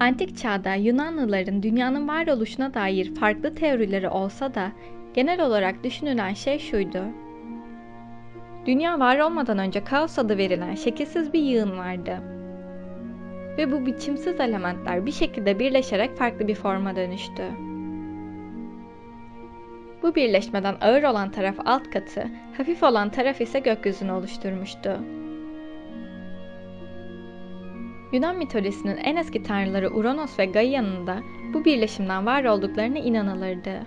Antik çağda Yunanlıların dünyanın varoluşuna dair farklı teorileri olsa da genel olarak düşünülen şey şuydu. Dünya var olmadan önce kaos adı verilen şekilsiz bir yığın vardı. Ve bu biçimsiz elementler bir şekilde birleşerek farklı bir forma dönüştü. Bu birleşmeden ağır olan taraf alt katı, hafif olan taraf ise gökyüzünü oluşturmuştu. Yunan mitolojisinin en eski tanrıları Uranos ve Gaia'nın da bu birleşimden var olduklarına inanılırdı.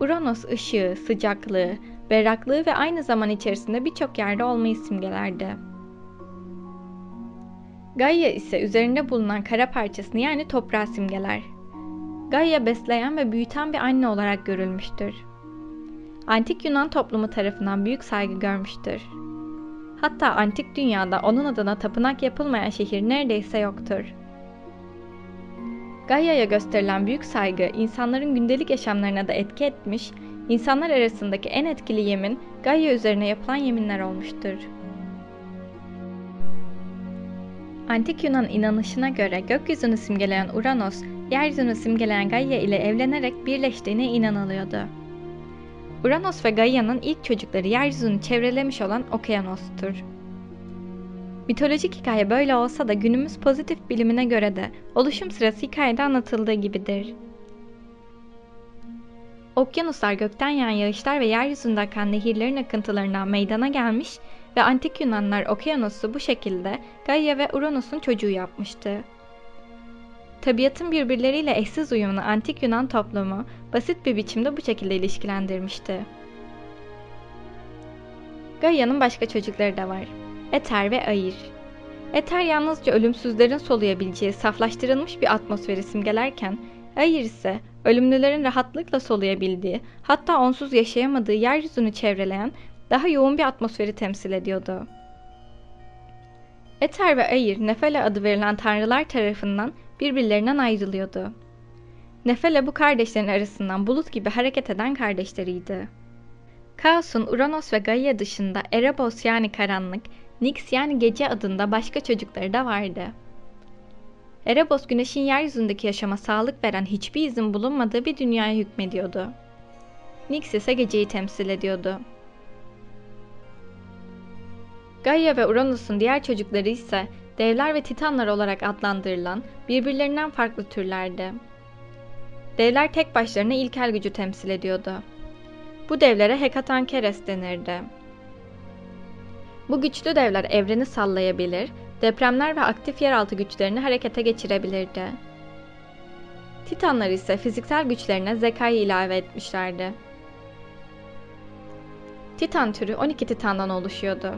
Uranos ışığı, sıcaklığı, berraklığı ve aynı zaman içerisinde birçok yerde olmayı simgelerdi. Gaia ise üzerinde bulunan kara parçasını yani toprağı simgeler. Gaia besleyen ve büyüten bir anne olarak görülmüştür. Antik Yunan toplumu tarafından büyük saygı görmüştür. Hatta antik dünyada onun adına tapınak yapılmayan şehir neredeyse yoktur. Gaia'ya gösterilen büyük saygı insanların gündelik yaşamlarına da etki etmiş, insanlar arasındaki en etkili yemin Gaia üzerine yapılan yeminler olmuştur. Antik Yunan inanışına göre gökyüzünü simgeleyen Uranos, yeryüzünü simgeleyen Gaia ile evlenerek birleştiğine inanılıyordu. Uranos ve Gaia'nın ilk çocukları yeryüzünü çevrelemiş olan Okyanos'tur. Mitolojik hikaye böyle olsa da günümüz pozitif bilimine göre de oluşum sırası hikayede anlatıldığı gibidir. Okyanuslar gökten yağan yağışlar ve yeryüzünde akan nehirlerin akıntılarından meydana gelmiş ve antik Yunanlar okyanusu bu şekilde Gaia ve Uranus'un çocuğu yapmıştı. Tabiatın birbirleriyle eşsiz uyumunu antik Yunan toplumu basit bir biçimde bu şekilde ilişkilendirmişti. Gaia'nın başka çocukları da var. Eter ve Air. Eter yalnızca ölümsüzlerin soluyabileceği saflaştırılmış bir atmosferi simgelerken, Air ise ölümlülerin rahatlıkla soluyabildiği, hatta onsuz yaşayamadığı yeryüzünü çevreleyen daha yoğun bir atmosferi temsil ediyordu. Eter ve Air, Nefele adı verilen tanrılar tarafından birbirlerinden ayrılıyordu. Nefele bu kardeşlerin arasından bulut gibi hareket eden kardeşleriydi. Kaos'un Uranos ve Gaia dışında Erebos yani karanlık, Nix yani gece adında başka çocukları da vardı. Erebos güneşin yeryüzündeki yaşama sağlık veren hiçbir izin bulunmadığı bir dünyaya hükmediyordu. Nix ise geceyi temsil ediyordu. Gaia ve Uranus'un diğer çocukları ise devler ve titanlar olarak adlandırılan birbirlerinden farklı türlerdi. Devler tek başlarına ilkel gücü temsil ediyordu. Bu devlere Hekatankeres denirdi. Bu güçlü devler evreni sallayabilir, depremler ve aktif yeraltı güçlerini harekete geçirebilirdi. Titanlar ise fiziksel güçlerine zekayı ilave etmişlerdi. Titan türü 12 titandan oluşuyordu.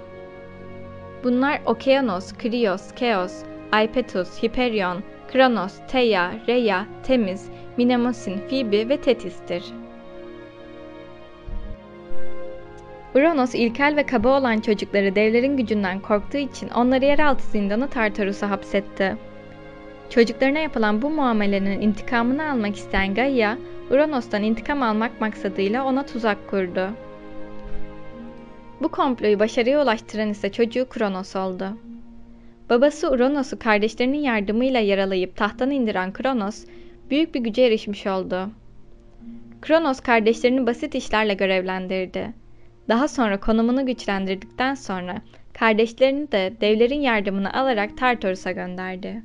Bunlar Okeanos, Krios, Keos, Aipetus, Hyperion, Kronos, Theia, Rhea, Temiz, Minemosin, Phoebe ve Tetis'tir. Uranos ilkel ve kaba olan çocukları devlerin gücünden korktuğu için onları yeraltı zindanı Tartarus'a hapsetti. Çocuklarına yapılan bu muamelenin intikamını almak isteyen Gaia, Uranos'tan intikam almak maksadıyla ona tuzak kurdu. Bu komployu başarıya ulaştıran ise çocuğu Kronos oldu. Babası Uranos'u kardeşlerinin yardımıyla yaralayıp tahttan indiren Kronos, büyük bir güce erişmiş oldu. Kronos kardeşlerini basit işlerle görevlendirdi. Daha sonra konumunu güçlendirdikten sonra kardeşlerini de devlerin yardımını alarak Tartarus'a gönderdi.